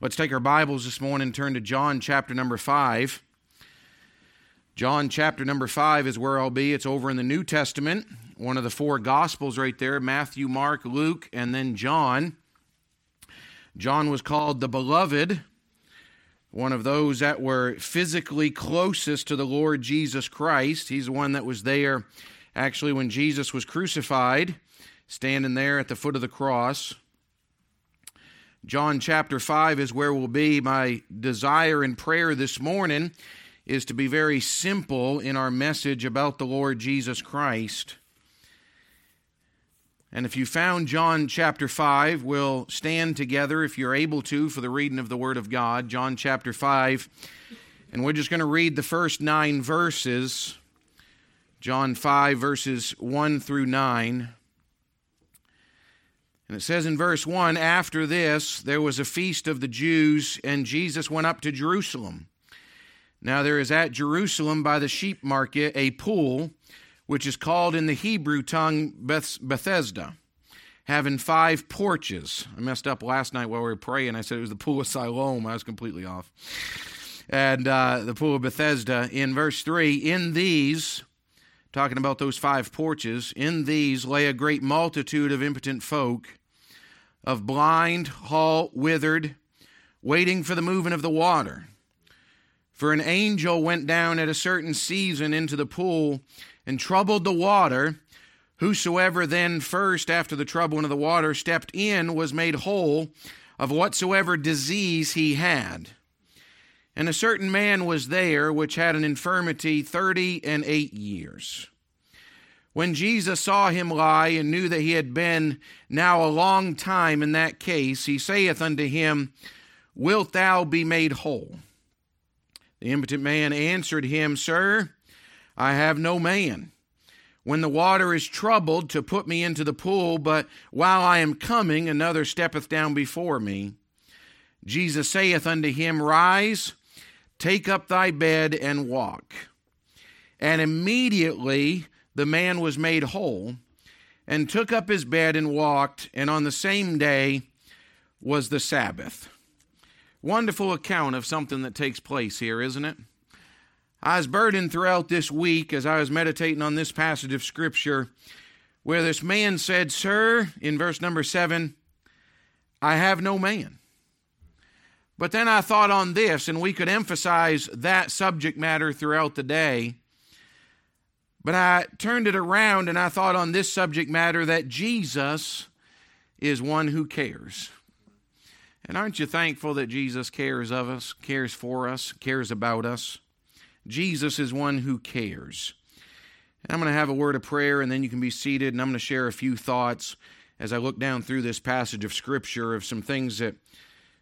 Let's take our Bibles this morning and turn to John chapter number 5. John chapter number 5 is where I'll be. It's over in the New Testament, one of the four Gospels right there Matthew, Mark, Luke, and then John. John was called the Beloved, one of those that were physically closest to the Lord Jesus Christ. He's the one that was there actually when Jesus was crucified, standing there at the foot of the cross. John chapter 5 is where we'll be. My desire and prayer this morning is to be very simple in our message about the Lord Jesus Christ. And if you found John chapter 5, we'll stand together if you're able to for the reading of the Word of God. John chapter 5. And we're just going to read the first nine verses. John 5, verses 1 through 9. And it says in verse 1 After this, there was a feast of the Jews, and Jesus went up to Jerusalem. Now there is at Jerusalem by the sheep market a pool, which is called in the Hebrew tongue Beth- Bethesda, having five porches. I messed up last night while we were praying. I said it was the pool of Siloam. I was completely off. And uh, the pool of Bethesda. In verse 3, in these, talking about those five porches, in these lay a great multitude of impotent folk of blind, halt, withered, waiting for the moving of the water. For an angel went down at a certain season into the pool and troubled the water. Whosoever then first, after the troubling of the water, stepped in was made whole of whatsoever disease he had. And a certain man was there which had an infirmity thirty and eight years. When Jesus saw him lie and knew that he had been now a long time in that case, he saith unto him, Wilt thou be made whole? The impotent man answered him, Sir, I have no man. When the water is troubled to put me into the pool, but while I am coming, another steppeth down before me. Jesus saith unto him, Rise, take up thy bed, and walk. And immediately the man was made whole, and took up his bed and walked, and on the same day was the Sabbath. Wonderful account of something that takes place here, isn't it? I was burdened throughout this week as I was meditating on this passage of Scripture where this man said, Sir, in verse number seven, I have no man. But then I thought on this, and we could emphasize that subject matter throughout the day. But I turned it around and I thought on this subject matter that Jesus is one who cares. And aren't you thankful that Jesus cares of us, cares for us, cares about us? Jesus is one who cares. And I'm going to have a word of prayer and then you can be seated and I'm going to share a few thoughts as I look down through this passage of Scripture of some things that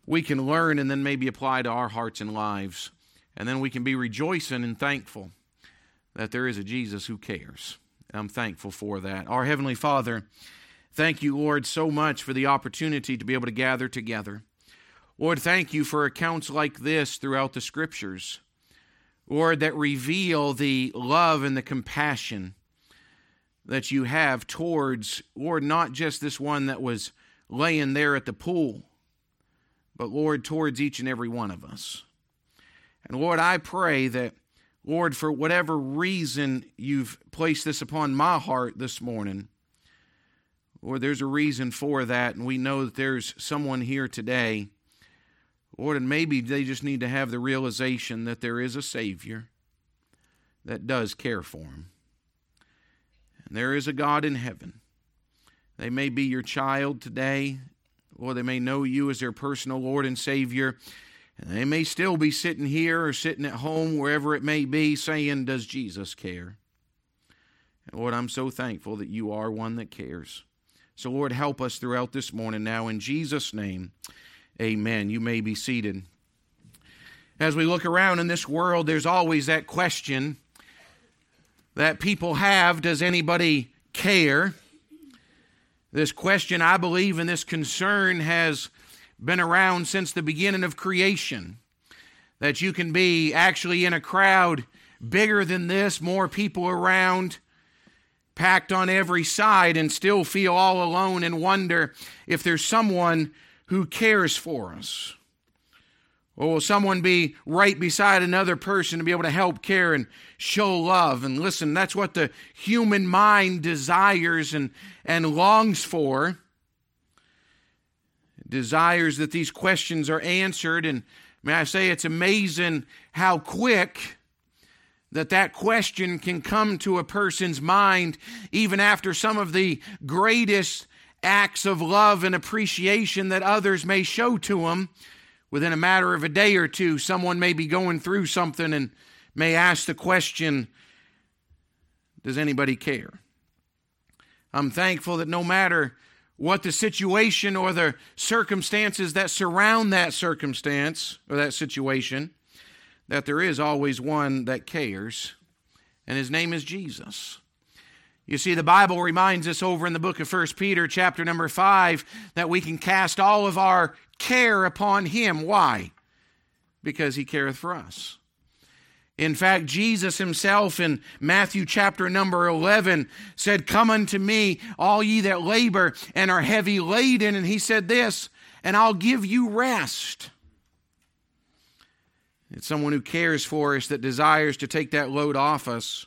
we can learn and then maybe apply to our hearts and lives. And then we can be rejoicing and thankful that there is a Jesus who cares. I'm thankful for that. Our Heavenly Father, thank you, Lord, so much for the opportunity to be able to gather together. Lord, thank you for accounts like this throughout the Scriptures. Lord, that reveal the love and the compassion that you have towards, Lord, not just this one that was laying there at the pool, but Lord, towards each and every one of us. And Lord, I pray that Lord, for whatever reason you've placed this upon my heart this morning, Lord, there's a reason for that, and we know that there's someone here today, Lord, and maybe they just need to have the realization that there is a Savior that does care for them. And there is a God in heaven. They may be your child today, or they may know you as their personal Lord and Savior. And they may still be sitting here or sitting at home, wherever it may be, saying, Does Jesus care? And Lord, I'm so thankful that you are one that cares. So, Lord, help us throughout this morning now. In Jesus' name, amen. You may be seated. As we look around in this world, there's always that question that people have Does anybody care? This question, I believe, and this concern has been around since the beginning of creation. That you can be actually in a crowd bigger than this, more people around, packed on every side, and still feel all alone and wonder if there's someone who cares for us. Or will someone be right beside another person to be able to help care and show love? And listen, that's what the human mind desires and, and longs for. It desires that these questions are answered. And may I say, it's amazing how quick that that question can come to a person's mind even after some of the greatest acts of love and appreciation that others may show to them within a matter of a day or two, someone may be going through something and may ask the question Does anybody care? I'm thankful that no matter what the situation or the circumstances that surround that circumstance or that situation, that there is always one that cares, and his name is Jesus. You see, the Bible reminds us over in the book of 1 Peter, chapter number 5, that we can cast all of our care upon him. Why? Because he careth for us. In fact, Jesus himself in Matthew chapter number 11 said, Come unto me, all ye that labor and are heavy laden. And he said this, and I'll give you rest. It's someone who cares for us, that desires to take that load off us.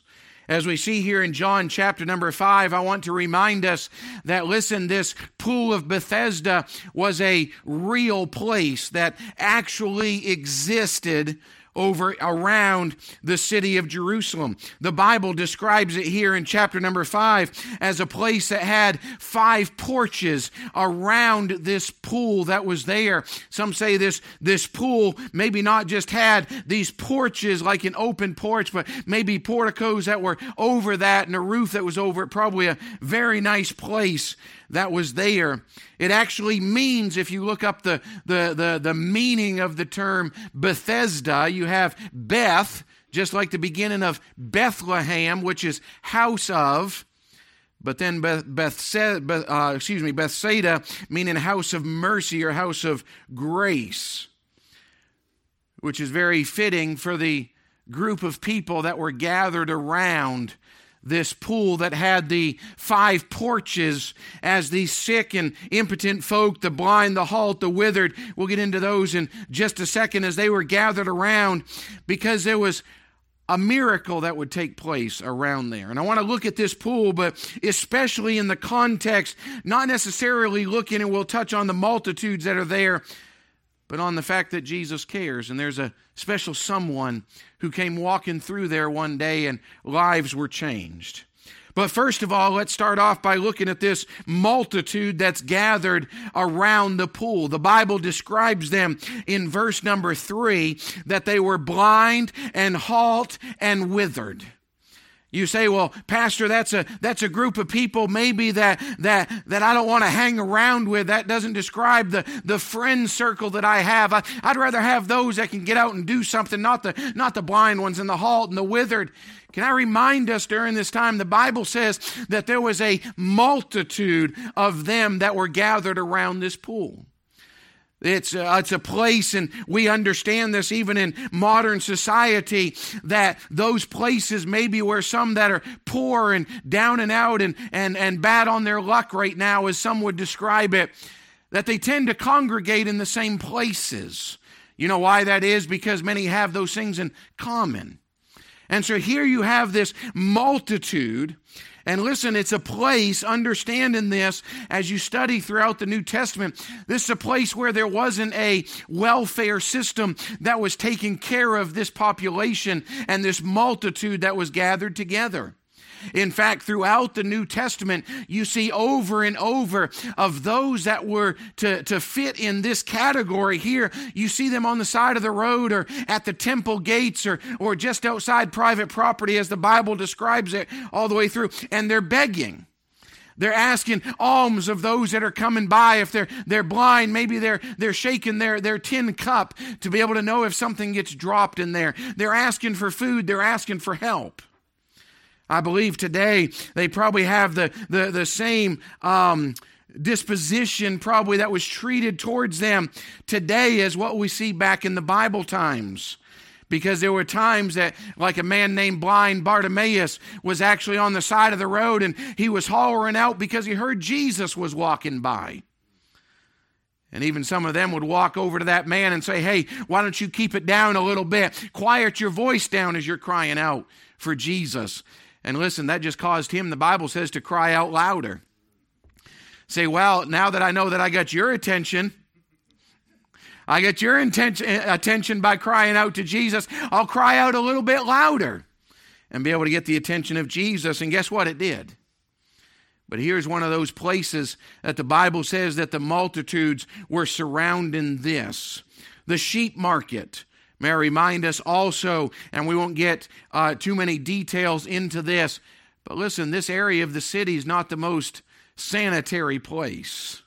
As we see here in John chapter number five, I want to remind us that, listen, this pool of Bethesda was a real place that actually existed over around the city of Jerusalem. The Bible describes it here in chapter number 5 as a place that had five porches around this pool that was there. Some say this this pool maybe not just had these porches like an open porch, but maybe porticos that were over that and a roof that was over it. Probably a very nice place that was there. It actually means, if you look up the, the, the, the meaning of the term Bethesda, you have Beth, just like the beginning of Bethlehem, which is house of. But then Beth, Bethsaida, uh, excuse me, Bethsaida, meaning house of mercy or house of grace, which is very fitting for the group of people that were gathered around this pool that had the five porches as the sick and impotent folk, the blind, the halt, the withered. We'll get into those in just a second as they were gathered around because there was a miracle that would take place around there. And I want to look at this pool, but especially in the context, not necessarily looking, and we'll touch on the multitudes that are there, but on the fact that Jesus cares. And there's a special someone who came walking through there one day and lives were changed. But first of all, let's start off by looking at this multitude that's gathered around the pool. The Bible describes them in verse number three that they were blind and halt and withered. You say, well, Pastor, that's a, that's a group of people maybe that, that, that I don't want to hang around with. That doesn't describe the, the friend circle that I have. I, would rather have those that can get out and do something, not the, not the blind ones and the halt and the withered. Can I remind us during this time, the Bible says that there was a multitude of them that were gathered around this pool. It's a, uh, it's a place, and we understand this even in modern society, that those places maybe where some that are poor and down and out and, and, and bad on their luck right now, as some would describe it, that they tend to congregate in the same places. You know why that is? Because many have those things in common. And so here you have this multitude and listen, it's a place, understanding this as you study throughout the New Testament, this is a place where there wasn't a welfare system that was taking care of this population and this multitude that was gathered together. In fact, throughout the New Testament, you see over and over of those that were to, to fit in this category here. You see them on the side of the road or at the temple gates or, or just outside private property, as the Bible describes it all the way through, and they're begging. They're asking alms of those that are coming by. If they're they're blind, maybe they're they're shaking their, their tin cup to be able to know if something gets dropped in there. They're asking for food, they're asking for help. I believe today they probably have the, the, the same um, disposition, probably that was treated towards them today as what we see back in the Bible times. Because there were times that, like a man named blind Bartimaeus was actually on the side of the road and he was hollering out because he heard Jesus was walking by. And even some of them would walk over to that man and say, Hey, why don't you keep it down a little bit? Quiet your voice down as you're crying out for Jesus. And listen, that just caused him, the Bible says, to cry out louder. Say, Well, now that I know that I got your attention, I get your intention, attention by crying out to Jesus, I'll cry out a little bit louder and be able to get the attention of Jesus. And guess what? It did. But here's one of those places that the Bible says that the multitudes were surrounding this the sheep market. May I remind us also, and we won't get uh, too many details into this, but listen, this area of the city is not the most sanitary place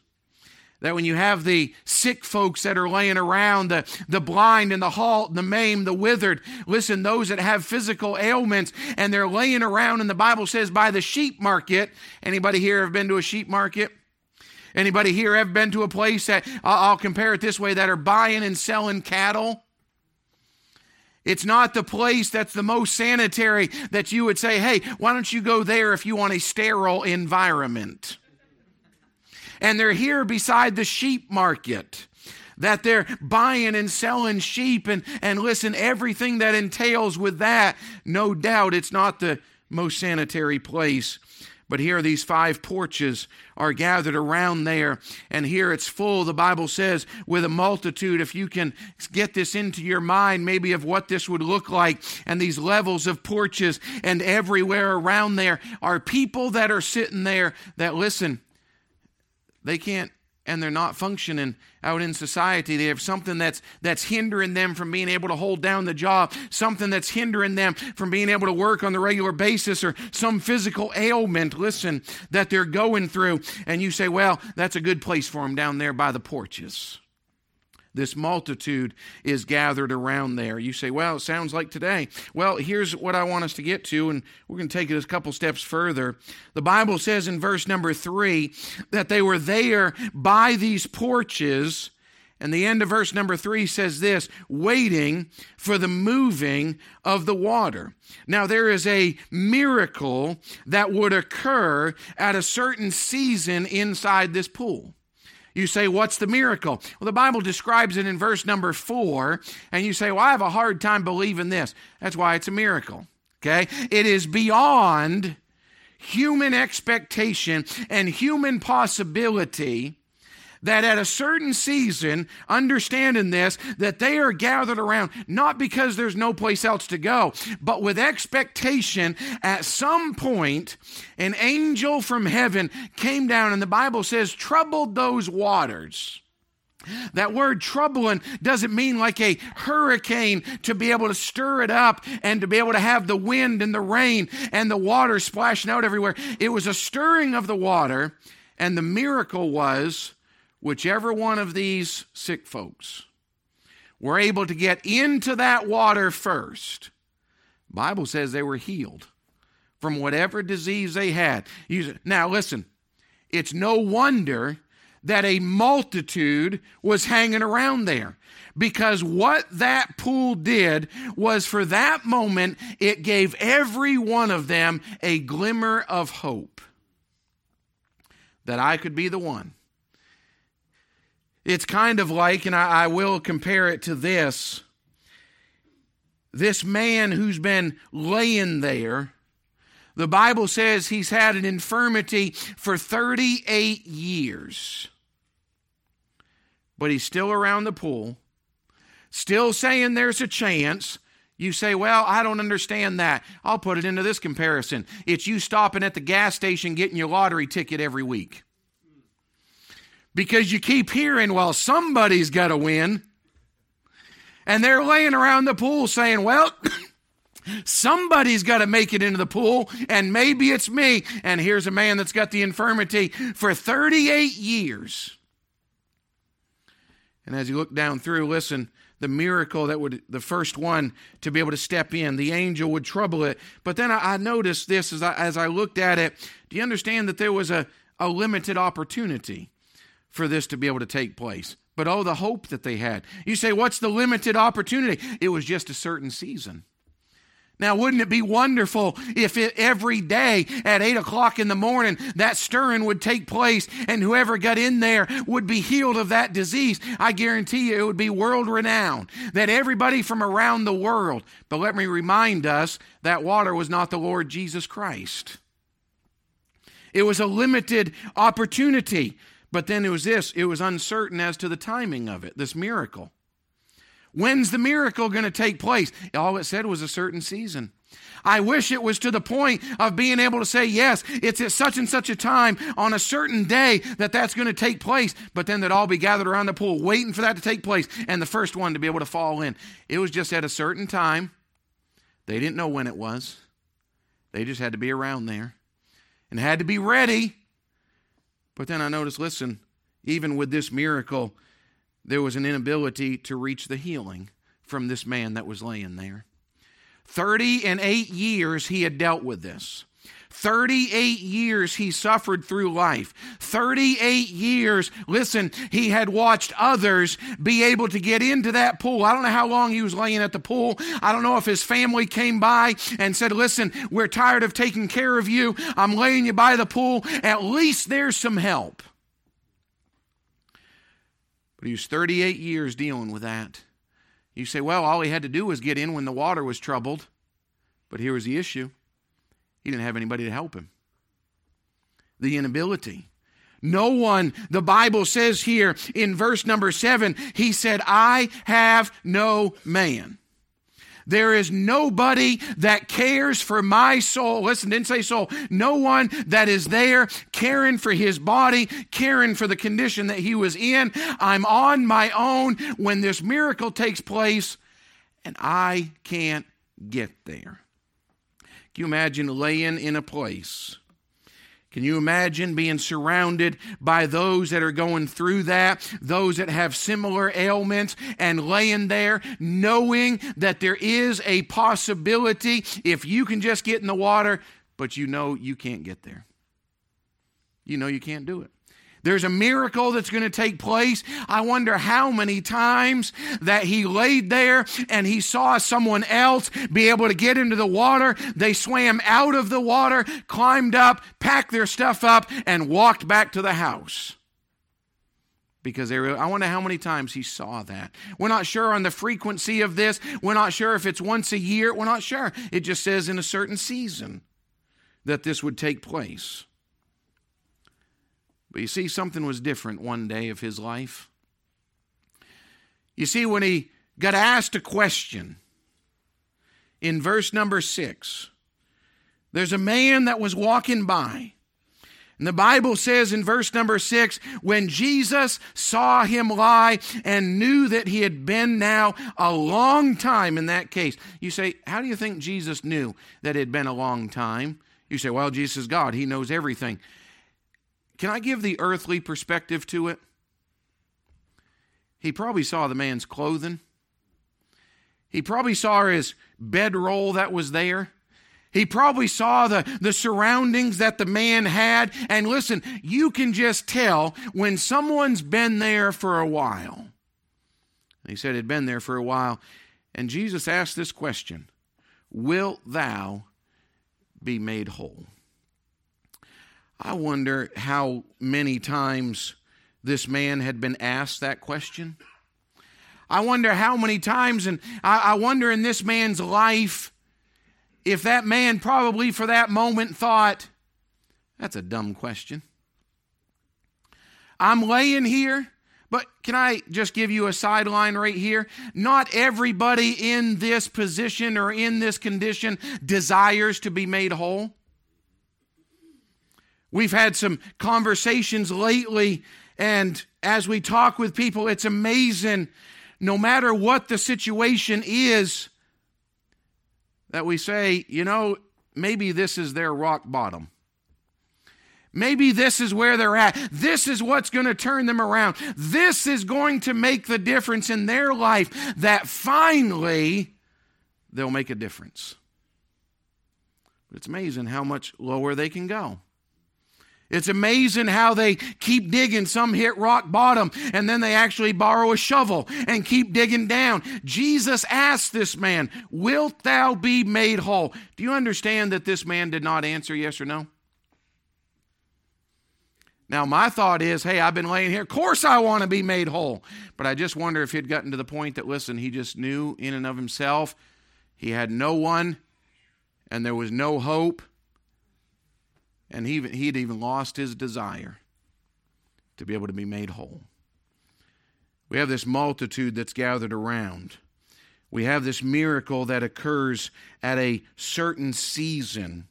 that when you have the sick folks that are laying around, the, the blind and the halt, the maimed, the withered, listen, those that have physical ailments and they're laying around, and the Bible says by the sheep market. Anybody here have been to a sheep market? Anybody here have been to a place that, I'll compare it this way, that are buying and selling cattle? It's not the place that's the most sanitary that you would say, hey, why don't you go there if you want a sterile environment? and they're here beside the sheep market that they're buying and selling sheep and, and listen, everything that entails with that, no doubt it's not the most sanitary place. But here, these five porches are gathered around there, and here it's full, the Bible says, with a multitude. If you can get this into your mind, maybe of what this would look like, and these levels of porches, and everywhere around there are people that are sitting there that, listen, they can't and they're not functioning out in society. They have something that's that's hindering them from being able to hold down the job, something that's hindering them from being able to work on the regular basis, or some physical ailment, listen, that they're going through. And you say, well, that's a good place for them down there by the porches this multitude is gathered around there. You say, well, it sounds like today. Well, here's what I want us to get to, and we're going to take it a couple steps further. The Bible says in verse number three that they were there by these porches. And the end of verse number three says this waiting for the moving of the water. Now, there is a miracle that would occur at a certain season inside this pool. You say, What's the miracle? Well, the Bible describes it in verse number four, and you say, Well, I have a hard time believing this. That's why it's a miracle. Okay? It is beyond human expectation and human possibility that at a certain season, understanding this, that they are gathered around not because there's no place else to go, but with expectation at some point, an angel from heaven came down, and the Bible says, troubled those waters. That word troubling doesn't mean like a hurricane to be able to stir it up and to be able to have the wind and the rain and the water splashing out everywhere. It was a stirring of the water, and the miracle was whichever one of these sick folks were able to get into that water first, Bible says they were healed from whatever disease they had. Now listen, it's no wonder that a multitude was hanging around there because what that pool did was for that moment it gave every one of them a glimmer of hope that I could be the one it's kind of like, and I, I will compare it to this this man who's been laying there. The Bible says he's had an infirmity for 38 years. But he's still around the pool, still saying there's a chance. You say, Well, I don't understand that. I'll put it into this comparison. It's you stopping at the gas station getting your lottery ticket every week because you keep hearing, well, somebody's got to win. And they're laying around the pool saying, well, somebody's got to make it into the pool, and maybe it's me. And here's a man that's got the infirmity for 38 years. And as you look down through, listen, the miracle that would, the first one to be able to step in, the angel would trouble it. But then I, I noticed this as I, as I looked at it. Do you understand that there was a, a limited opportunity? For this to be able to take place. But oh, the hope that they had. You say, what's the limited opportunity? It was just a certain season. Now, wouldn't it be wonderful if it, every day at 8 o'clock in the morning that stirring would take place and whoever got in there would be healed of that disease? I guarantee you it would be world renowned. That everybody from around the world, but let me remind us that water was not the Lord Jesus Christ. It was a limited opportunity. But then it was this it was uncertain as to the timing of it, this miracle. When's the miracle going to take place? All it said was a certain season. I wish it was to the point of being able to say, yes, it's at such and such a time on a certain day that that's going to take place, but then they'd all be gathered around the pool waiting for that to take place and the first one to be able to fall in. It was just at a certain time. They didn't know when it was, they just had to be around there and had to be ready. But then I noticed, listen, even with this miracle, there was an inability to reach the healing from this man that was laying there. 30 and 8 years he had dealt with this. 38 years he suffered through life. 38 years, listen, he had watched others be able to get into that pool. I don't know how long he was laying at the pool. I don't know if his family came by and said, Listen, we're tired of taking care of you. I'm laying you by the pool. At least there's some help. But he was 38 years dealing with that. You say, well, all he had to do was get in when the water was troubled. But here was the issue he didn't have anybody to help him. The inability. No one, the Bible says here in verse number seven, he said, I have no man. There is nobody that cares for my soul. Listen, didn't say soul. No one that is there caring for his body, caring for the condition that he was in. I'm on my own when this miracle takes place, and I can't get there. Can you imagine laying in a place can you imagine being surrounded by those that are going through that, those that have similar ailments, and laying there knowing that there is a possibility if you can just get in the water, but you know you can't get there? You know you can't do it. There's a miracle that's going to take place. I wonder how many times that he laid there and he saw someone else be able to get into the water. They swam out of the water, climbed up, packed their stuff up, and walked back to the house because they were, I wonder how many times he saw that. We're not sure on the frequency of this. We're not sure if it's once a year. We're not sure. It just says in a certain season that this would take place. But you see, something was different one day of his life. You see, when he got asked a question in verse number six, there's a man that was walking by. And the Bible says in verse number six, when Jesus saw him lie and knew that he had been now a long time in that case. You say, how do you think Jesus knew that it had been a long time? You say, well, Jesus is God. He knows everything. Can I give the earthly perspective to it? He probably saw the man's clothing. He probably saw his bedroll that was there. He probably saw the, the surroundings that the man had. And listen, you can just tell when someone's been there for a while. he said he'd been there for a while. And Jesus asked this question Wilt thou be made whole? I wonder how many times this man had been asked that question. I wonder how many times, and I, wonder in this man's life if that man probably for that moment thought, that's a dumb question. I'm laying here, but can I just give you a sideline right here? Not everybody in this position or in this condition desires to be made whole. We've had some conversations lately, and as we talk with people, it's amazing, no matter what the situation is, that we say, you know, maybe this is their rock bottom. Maybe this is where they're at. This is what's going to turn them around. This is going to make the difference in their life that finally they'll make a difference. But it's amazing how much lower they can go. It's amazing how they keep digging. Some hit rock bottom and then they actually borrow a shovel and keep digging down. Jesus asked this man, Wilt thou be made whole? Do you understand that this man did not answer yes or no? Now, my thought is, hey, I've been laying here. Of course, I want to be made whole. But I just wonder if he'd gotten to the point that, listen, he just knew in and of himself he had no one and there was no hope and he, he'd even lost his desire to be able to be made whole. We have this multitude that's gathered around. We have this miracle that occurs at a certain season.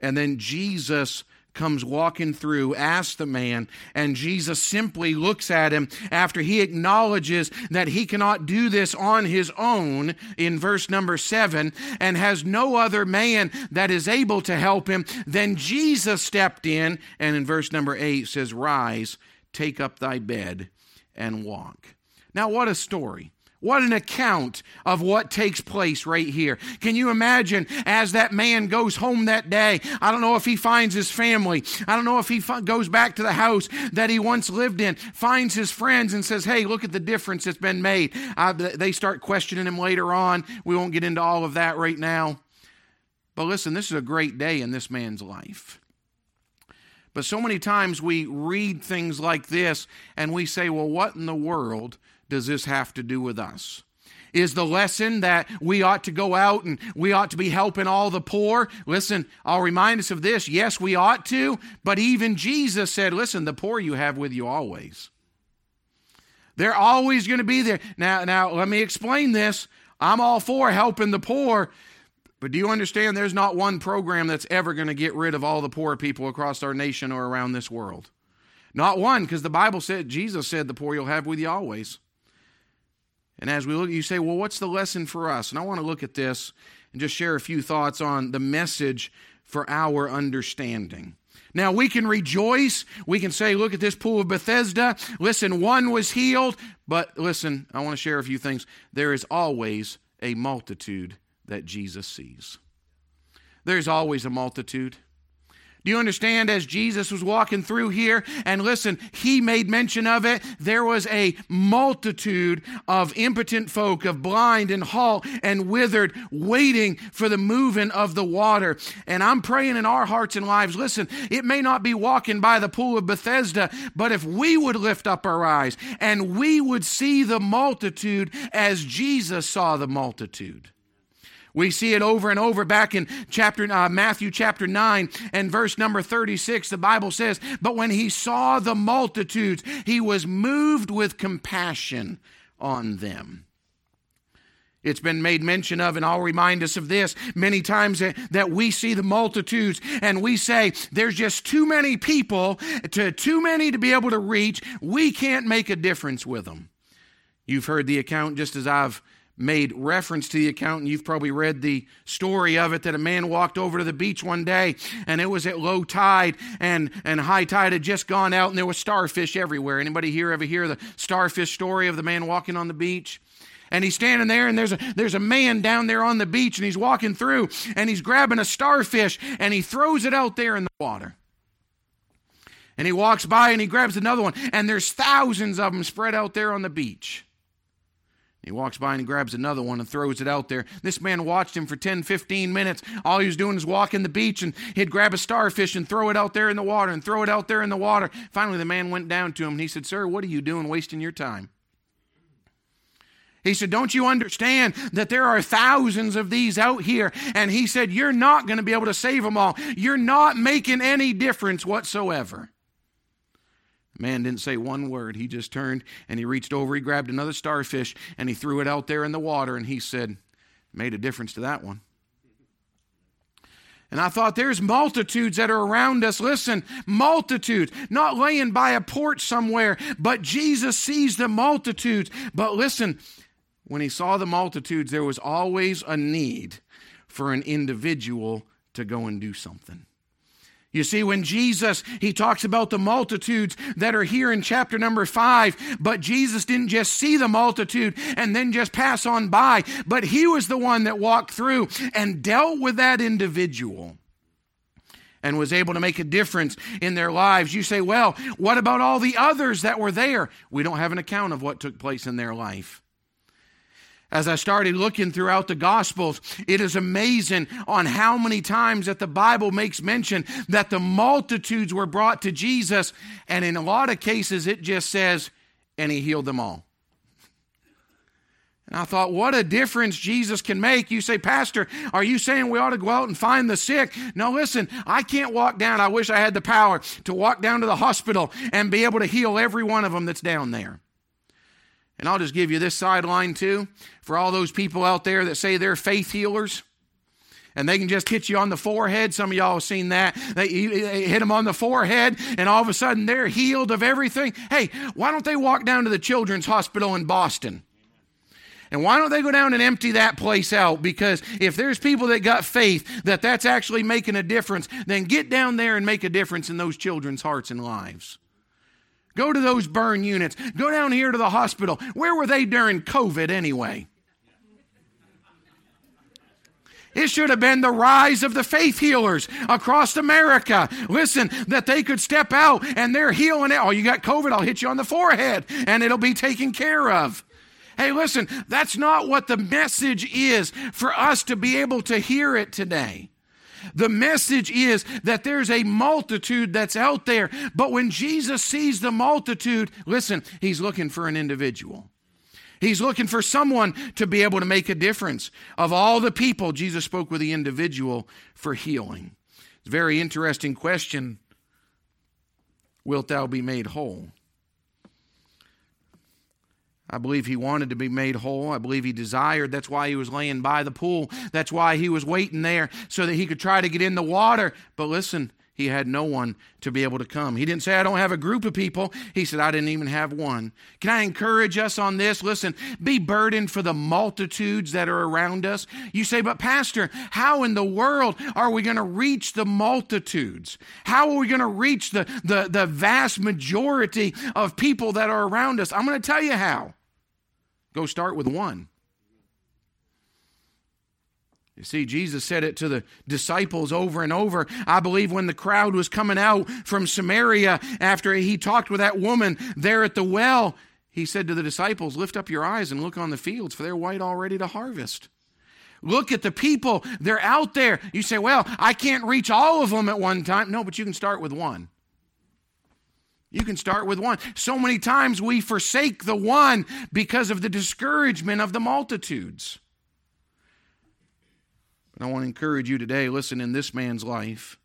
And then Jesus comes walking through, asks the man, and Jesus simply looks at him after he acknowledges that he cannot do this on his own in verse number seven and has no other man that is able to help him. Then Jesus stepped in and in verse number eight says, Rise, take up thy bed and walk. Now, what a story. What an account of what takes place right here. Can you imagine as that man goes home that day? I don't know if he finds his family. I don't know if he goes back to the house that he once lived in, finds his friends, and says, Hey, look at the difference that's been made. They start questioning him later on. We won't get into all of that right now. But listen, this is a great day in this man's life. But so many times we read things like this and we say, Well, what in the world? does this have to do with us? Is the lesson that we ought to go out and we ought to be helping all the poor? Listen, I'll remind us of this. Yes, we ought to, but even Jesus said, Listen, the poor you have with you always. They're always going to be there. Now, now let me explain this. I'm all for helping the poor, but do you understand there's not one program that's ever going to get rid of all the poor people across our nation or around this world? Not one, because the Bible said, Jesus said, the poor you'll have with you always. And as we look, you say, well, what's the lesson for us? And I want to look at this and just share a few thoughts on the message for our understanding. Now, we can rejoice. We can say, look at this pool of Bethesda. Listen, one was healed. But listen, I want to share a few things. There is always a multitude that Jesus sees. There's always a multitude. Do you understand as Jesus was walking through here? And listen, he made mention of it. There was a multitude of impotent folk, of blind and halt and withered, waiting for the moving of the water. And I'm praying in our hearts and lives, listen, it may not be walking by the pool of Bethesda, but if we would lift up our eyes and we would see the multitude as Jesus saw the multitude. We see it over and over back in chapter uh, Matthew chapter 9 and verse number 36 the Bible says but when he saw the multitudes he was moved with compassion on them. It's been made mention of, and I'll remind us of this many times that we see the multitudes and we say, there's just too many people, to too many to be able to reach. We can't make a difference with them. You've heard the account just as I've made reference to the account, and you've probably read the story of it that a man walked over to the beach one day, and it was at low tide, and, and high tide had just gone out, and there was starfish everywhere. Anybody here ever hear the starfish story of the man walking on the beach? and he's standing there and there's a there's a man down there on the beach and he's walking through and he's grabbing a starfish and he throws it out there in the water and he walks by and he grabs another one and there's thousands of them spread out there on the beach he walks by and grabs another one and throws it out there. This man watched him for 10, 15 minutes. All he was doing is walking the beach and he'd grab a starfish and throw it out there in the water and throw it out there in the water. Finally, the man went down to him and he said, Sir, what are you doing wasting your time? He said, Don't you understand that there are thousands of these out here? And he said, You're not going to be able to save them all. You're not making any difference whatsoever. Man didn't say one word. He just turned and he reached over, he grabbed another starfish, and he threw it out there in the water, and he said, Made a difference to that one. And I thought, there's multitudes that are around us. Listen, multitudes, not laying by a porch somewhere, but Jesus sees the multitudes. But listen, when he saw the multitudes, there was always a need for an individual to go and do something. You see, when Jesus, he talks about the multitudes that are here in chapter number five, but Jesus didn't just see the multitude and then just pass on by, but he was the one that walked through and dealt with that individual. and was able to make a difference in their lives. You say, well, what about all the others that were there? We don't have an account of what took place in their life. As I started looking throughout the Gospels, it is amazing on how many times that the Bible makes mention that the multitudes were brought to Jesus, and in a lot of cases it just says, and he healed them all. And I thought, what a difference Jesus can make. You say, Pastor, are you saying we ought to go out and find the sick? No, listen, I can't walk down. I wish I had the power to walk down to the hospital and be able to heal every one of them that's down there. And I'll just give you this sideline too for all those people out there that say they're faith healers and they can just hit you on the forehead. Some of y'all have seen that. They hit them on the forehead, and all of a sudden they're healed of everything. Hey, why don't they walk down to the Children's Hospital in Boston? And why don't they go down and empty that place out? Because if there's people that got faith that that's actually making a difference, then get down there and make a difference in those children's hearts and lives. Go to those burn units. Go down here to the hospital. Where were they during COVID anyway? It should have been the rise of the faith healers across America. Listen, that they could step out and they're healing it. Oh, you got COVID? I'll hit you on the forehead and it'll be taken care of. Hey, listen, that's not what the message is for us to be able to hear it today. The message is that there's a multitude that's out there, but when Jesus sees the multitude, listen, he's looking for an individual. He's looking for someone to be able to make a difference. Of all the people, Jesus spoke with the individual for healing. It's a very interesting question. Wilt thou be made whole? I believe he wanted to be made whole. I believe he desired. That's why he was laying by the pool. That's why he was waiting there so that he could try to get in the water. But listen, he had no one to be able to come. He didn't say, I don't have a group of people. He said, I didn't even have one. Can I encourage us on this? Listen, be burdened for the multitudes that are around us. You say, but Pastor, how in the world are we going to reach the multitudes? How are we going to reach the, the, the vast majority of people that are around us? I'm going to tell you how. Go start with one. You see, Jesus said it to the disciples over and over. I believe when the crowd was coming out from Samaria after he talked with that woman there at the well, he said to the disciples, Lift up your eyes and look on the fields, for they're white already to harvest. Look at the people, they're out there. You say, Well, I can't reach all of them at one time. No, but you can start with one. You can start with one. So many times we forsake the one because of the discouragement of the multitudes. But I want to encourage you today listen, in this man's life,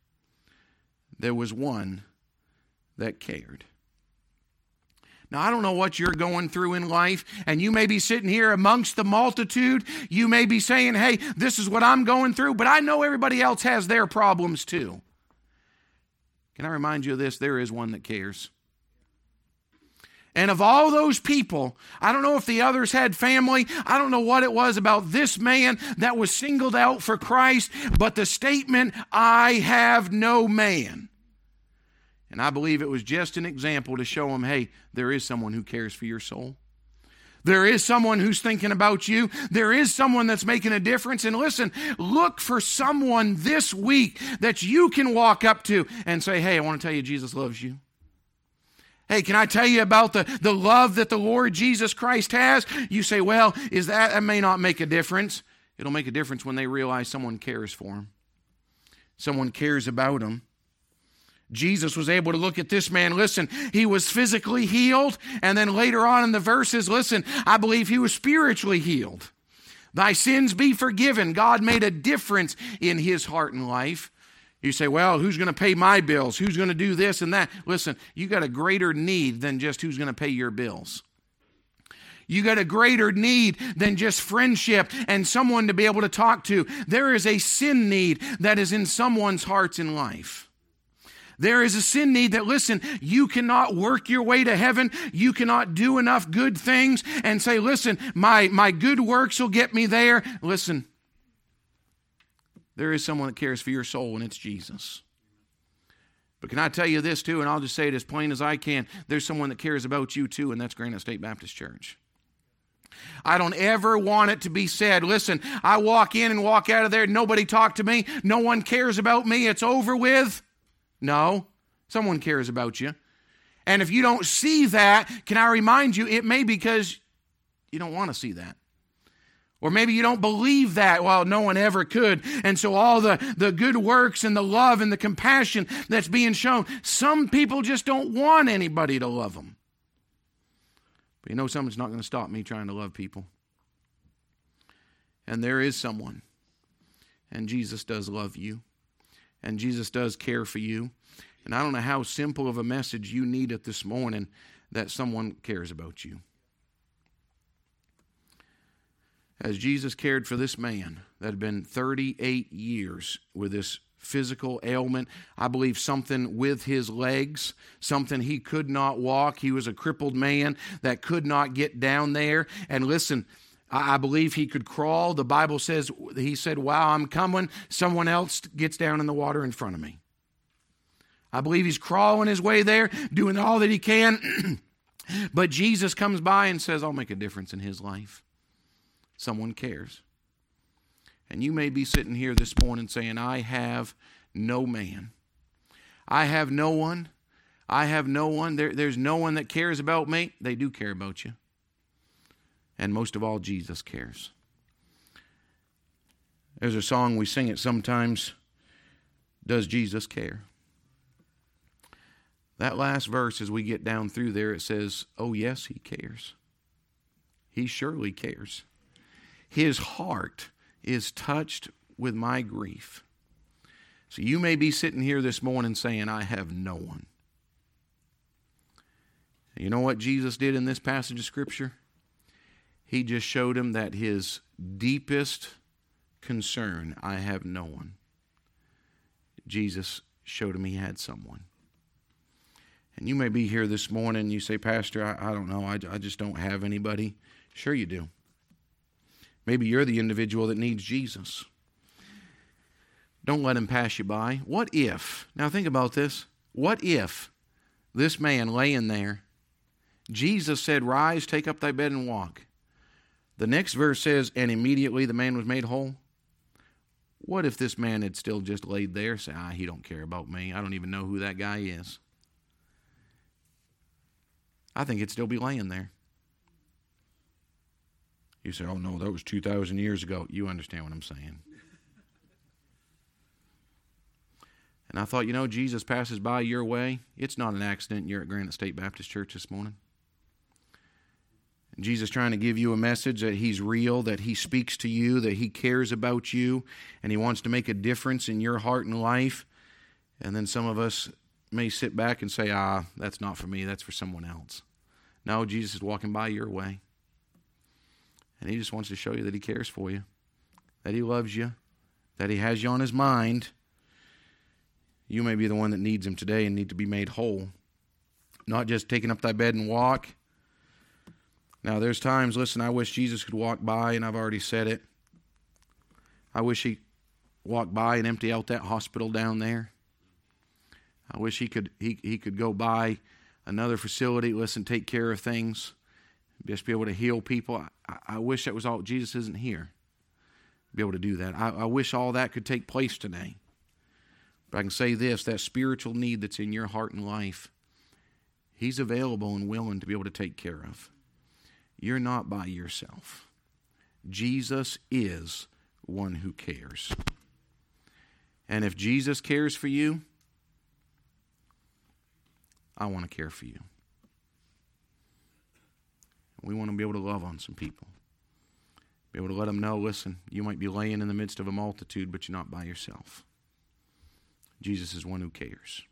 there was one that cared. Now, I don't know what you're going through in life, and you may be sitting here amongst the multitude. You may be saying, hey, this is what I'm going through, but I know everybody else has their problems too. Can I remind you of this? There is one that cares. And of all those people, I don't know if the others had family. I don't know what it was about this man that was singled out for Christ, but the statement, I have no man. And I believe it was just an example to show him hey, there is someone who cares for your soul. There is someone who's thinking about you. There is someone that's making a difference. And listen, look for someone this week that you can walk up to and say, Hey, I want to tell you, Jesus loves you. Hey, can I tell you about the, the love that the Lord Jesus Christ has? You say, well, is that, that may not make a difference. It'll make a difference when they realize someone cares for them, someone cares about them. Jesus was able to look at this man. Listen, he was physically healed. And then later on in the verses, listen, I believe he was spiritually healed. Thy sins be forgiven. God made a difference in his heart and life. You say, well, who's going to pay my bills? Who's going to do this and that? Listen, you got a greater need than just who's going to pay your bills. You got a greater need than just friendship and someone to be able to talk to. There is a sin need that is in someone's hearts in life. There is a sin need that, listen, you cannot work your way to heaven. You cannot do enough good things and say, listen, my, my good works will get me there. Listen, there is someone that cares for your soul, and it's Jesus. But can I tell you this too, and I'll just say it as plain as I can there's someone that cares about you too, and that's Granite State Baptist Church. I don't ever want it to be said, listen, I walk in and walk out of there, nobody talked to me, no one cares about me, it's over with. No, someone cares about you. And if you don't see that, can I remind you, it may be because you don't want to see that. Or maybe you don't believe that. Well, no one ever could. And so all the, the good works and the love and the compassion that's being shown, some people just don't want anybody to love them. But you know, someone's not going to stop me trying to love people. And there is someone. And Jesus does love you. And Jesus does care for you. And I don't know how simple of a message you need it this morning that someone cares about you as Jesus cared for this man that had been 38 years with this physical ailment. I believe something with his legs, something he could not walk. He was a crippled man that could not get down there. And listen, I believe he could crawl. The Bible says, he said, Wow, I'm coming. Someone else gets down in the water in front of me. I believe he's crawling his way there, doing all that he can. but Jesus comes by and says, I'll make a difference in his life someone cares. And you may be sitting here this morning saying, I have no man. I have no one. I have no one. There, there's no one that cares about me. They do care about you. And most of all, Jesus cares. There's a song we sing it sometimes Does Jesus care? That last verse, as we get down through there, it says, Oh, yes, he cares. He surely cares. His heart is touched with my grief. So you may be sitting here this morning saying, I have no one. You know what Jesus did in this passage of Scripture? He just showed him that his deepest concern, I have no one. Jesus showed him he had someone. And you may be here this morning and you say, Pastor, I, I don't know, I, I just don't have anybody. Sure, you do. Maybe you're the individual that needs Jesus. Don't let him pass you by. What if, now think about this, what if this man laying there, Jesus said, Rise, take up thy bed and walk. The next verse says, And immediately the man was made whole. What if this man had still just laid there, say, Ah, he don't care about me. I don't even know who that guy is. I think he'd still be laying there. You say, oh no, that was 2,000 years ago. You understand what I'm saying. And I thought, you know, Jesus passes by your way. It's not an accident you're at Granite State Baptist Church this morning. Jesus trying to give you a message that he's real, that he speaks to you, that he cares about you, and he wants to make a difference in your heart and life. And then some of us may sit back and say, ah, that's not for me, that's for someone else. No, Jesus is walking by your way. And He just wants to show you that He cares for you, that He loves you, that He has you on His mind. You may be the one that needs Him today and need to be made whole. Not just taking up thy bed and walk. Now, there's times, listen, I wish Jesus could walk by, and I've already said it. I wish He walk by and empty out that hospital down there. I wish he could he, he could go by another facility, listen, take care of things just be able to heal people. I, wish that was all. Jesus isn't here. Be able to do that. I, I wish all that could take place today. But I can say this that spiritual need that's in your heart and life, He's available and willing to be able to take care of. You're not by yourself. Jesus is one who cares. And if Jesus cares for you, I want to care for you. We want to be able to love on some people. Be able to let them know listen, you might be laying in the midst of a multitude, but you're not by yourself. Jesus is one who cares.